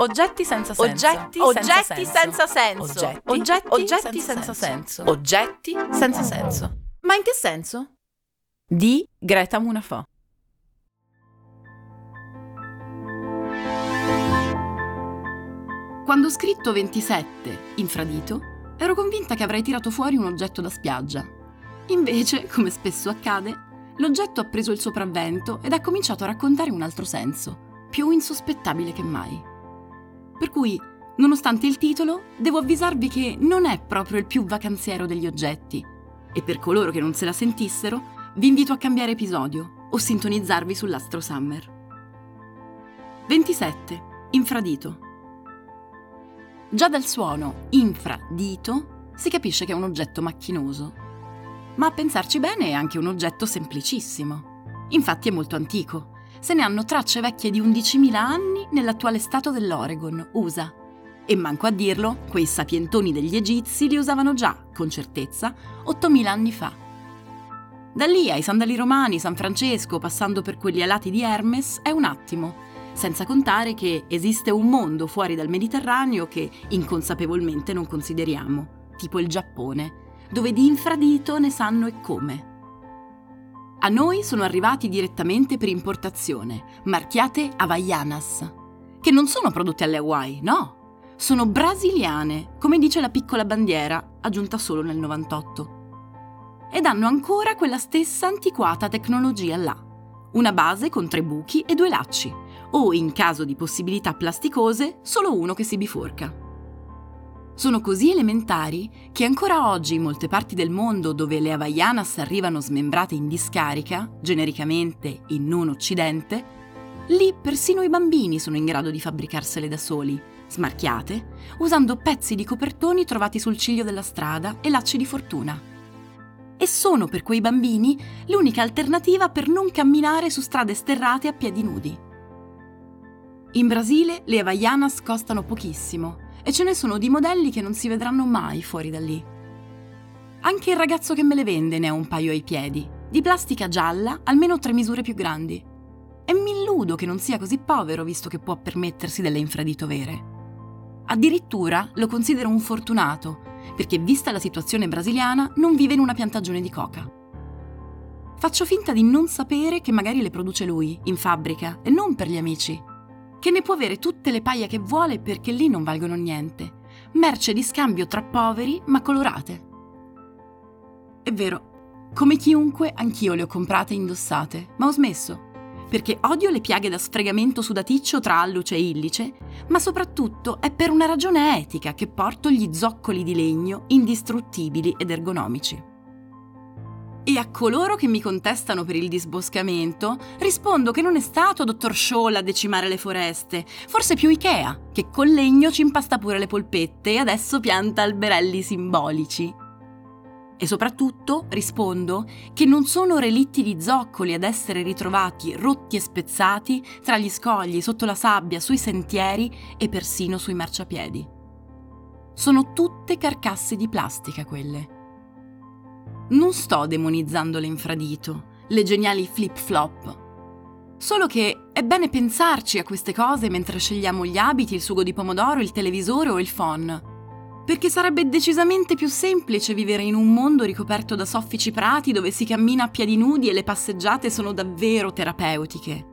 Oggetti senza senso. Oggetti, Oggetti senza senso. Oggetti, Oggetti, oggetti senza senza senso. senso. Oggetti senza senso. Ma in che senso? Di Greta Munafò. Quando ho scritto 27, infradito, ero convinta che avrei tirato fuori un oggetto da spiaggia. Invece, come spesso accade, l'oggetto ha preso il sopravvento ed ha cominciato a raccontare un altro senso, più insospettabile che mai. Per cui, nonostante il titolo, devo avvisarvi che non è proprio il più vacanziero degli oggetti. E per coloro che non se la sentissero, vi invito a cambiare episodio o sintonizzarvi sull'Astro Summer. 27. Infradito. Già dal suono infradito si capisce che è un oggetto macchinoso. Ma a pensarci bene è anche un oggetto semplicissimo. Infatti è molto antico. Se ne hanno tracce vecchie di 11.000 anni nell'attuale stato dell'Oregon, USA. E manco a dirlo, quei sapientoni degli egizi li usavano già, con certezza, 8.000 anni fa. Da lì ai sandali romani, San Francesco, passando per quelli alati di Hermes, è un attimo, senza contare che esiste un mondo fuori dal Mediterraneo che inconsapevolmente non consideriamo, tipo il Giappone, dove di infradito ne sanno e come. A noi sono arrivati direttamente per importazione, marchiate Havaianas, che non sono prodotte alle Hawaii, no, sono brasiliane, come dice la piccola bandiera, aggiunta solo nel 98. Ed hanno ancora quella stessa antiquata tecnologia là, una base con tre buchi e due lacci, o in caso di possibilità plasticose, solo uno che si biforca. Sono così elementari che ancora oggi in molte parti del mondo dove le Havaianas arrivano smembrate in discarica, genericamente in non occidente, lì persino i bambini sono in grado di fabbricarsele da soli, smarchiate, usando pezzi di copertoni trovati sul ciglio della strada e lacci di fortuna. E sono per quei bambini l'unica alternativa per non camminare su strade sterrate a piedi nudi. In Brasile le Havaianas costano pochissimo e ce ne sono di modelli che non si vedranno mai fuori da lì. Anche il ragazzo che me le vende ne ha un paio ai piedi, di plastica gialla, almeno tre misure più grandi. E mi illudo che non sia così povero visto che può permettersi delle infradito vere. Addirittura lo considero un fortunato, perché vista la situazione brasiliana non vive in una piantagione di coca. Faccio finta di non sapere che magari le produce lui, in fabbrica, e non per gli amici che ne può avere tutte le paia che vuole perché lì non valgono niente. Merce di scambio tra poveri ma colorate. È vero, come chiunque anch'io le ho comprate e indossate, ma ho smesso. Perché odio le piaghe da sfregamento sudaticcio tra alluce e illice, ma soprattutto è per una ragione etica che porto gli zoccoli di legno indistruttibili ed ergonomici. E a coloro che mi contestano per il disboscamento, rispondo che non è stato dottor Scholl a decimare le foreste, forse più Ikea, che col legno ci impasta pure le polpette e adesso pianta alberelli simbolici. E soprattutto rispondo che non sono relitti di zoccoli ad essere ritrovati rotti e spezzati tra gli scogli, sotto la sabbia, sui sentieri e persino sui marciapiedi. Sono tutte carcasse di plastica quelle. Non sto demonizzando l'infradito, le geniali flip-flop. Solo che è bene pensarci a queste cose mentre scegliamo gli abiti, il sugo di pomodoro, il televisore o il phon. Perché sarebbe decisamente più semplice vivere in un mondo ricoperto da soffici prati dove si cammina a piedi nudi e le passeggiate sono davvero terapeutiche.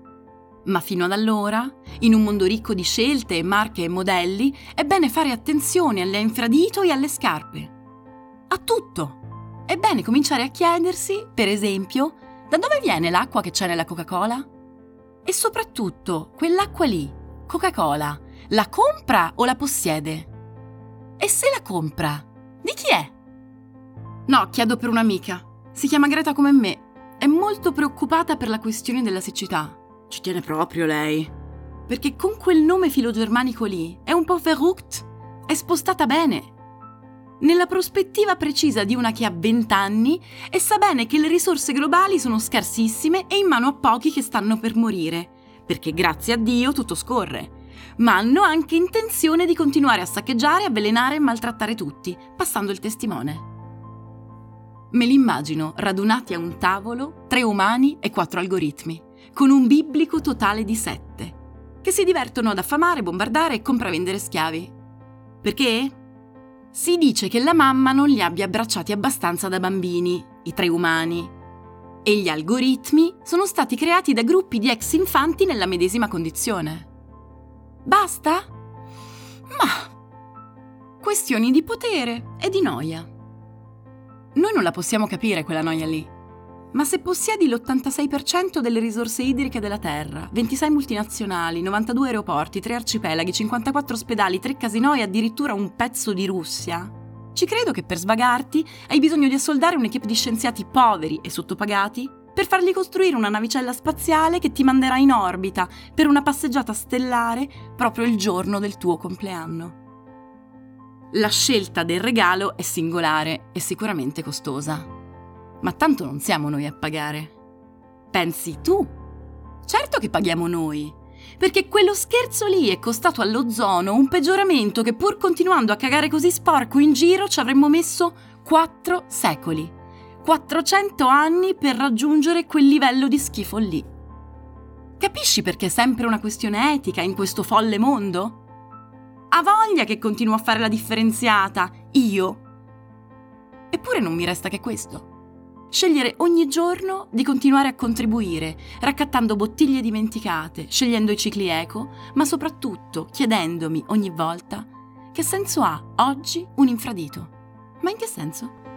Ma fino ad allora, in un mondo ricco di scelte, marche e modelli, è bene fare attenzione alle infradito e alle scarpe. A tutto! È bene cominciare a chiedersi, per esempio, da dove viene l'acqua che c'è nella Coca-Cola? E soprattutto, quell'acqua lì, Coca-Cola, la compra o la possiede? E se la compra, di chi è? No, chiedo per un'amica. Si chiama Greta come me. È molto preoccupata per la questione della siccità. Ci tiene proprio lei. Perché con quel nome filogermanico lì è un po' verrucht. È spostata bene. Nella prospettiva precisa di una che ha 20 anni e sa bene che le risorse globali sono scarsissime e in mano a pochi che stanno per morire. Perché grazie a Dio tutto scorre ma hanno anche intenzione di continuare a saccheggiare, avvelenare e maltrattare tutti, passando il testimone. Me li immagino radunati a un tavolo, tre umani e quattro algoritmi, con un biblico totale di sette, che si divertono ad affamare, bombardare e compravendere schiavi. Perché? Si dice che la mamma non li abbia abbracciati abbastanza da bambini, i tre umani, e gli algoritmi sono stati creati da gruppi di ex infanti nella medesima condizione. Basta? Ma... Questioni di potere e di noia. Noi non la possiamo capire quella noia lì. Ma se possiedi l'86% delle risorse idriche della Terra, 26 multinazionali, 92 aeroporti, 3 arcipelaghi, 54 ospedali, 3 casinò e addirittura un pezzo di Russia, ci credo che per svagarti hai bisogno di assoldare un'equipe di scienziati poveri e sottopagati per fargli costruire una navicella spaziale che ti manderà in orbita per una passeggiata stellare proprio il giorno del tuo compleanno. La scelta del regalo è singolare e sicuramente costosa. Ma tanto non siamo noi a pagare. Pensi tu? Certo che paghiamo noi, perché quello scherzo lì è costato all'ozono un peggioramento che pur continuando a cagare così sporco in giro ci avremmo messo quattro secoli. 400 anni per raggiungere quel livello di schifo lì. Capisci perché è sempre una questione etica in questo folle mondo? Ha voglia che continuo a fare la differenziata, io. Eppure non mi resta che questo. Scegliere ogni giorno di continuare a contribuire, raccattando bottiglie dimenticate, scegliendo i cicli eco, ma soprattutto chiedendomi ogni volta che senso ha oggi un infradito. Ma in che senso?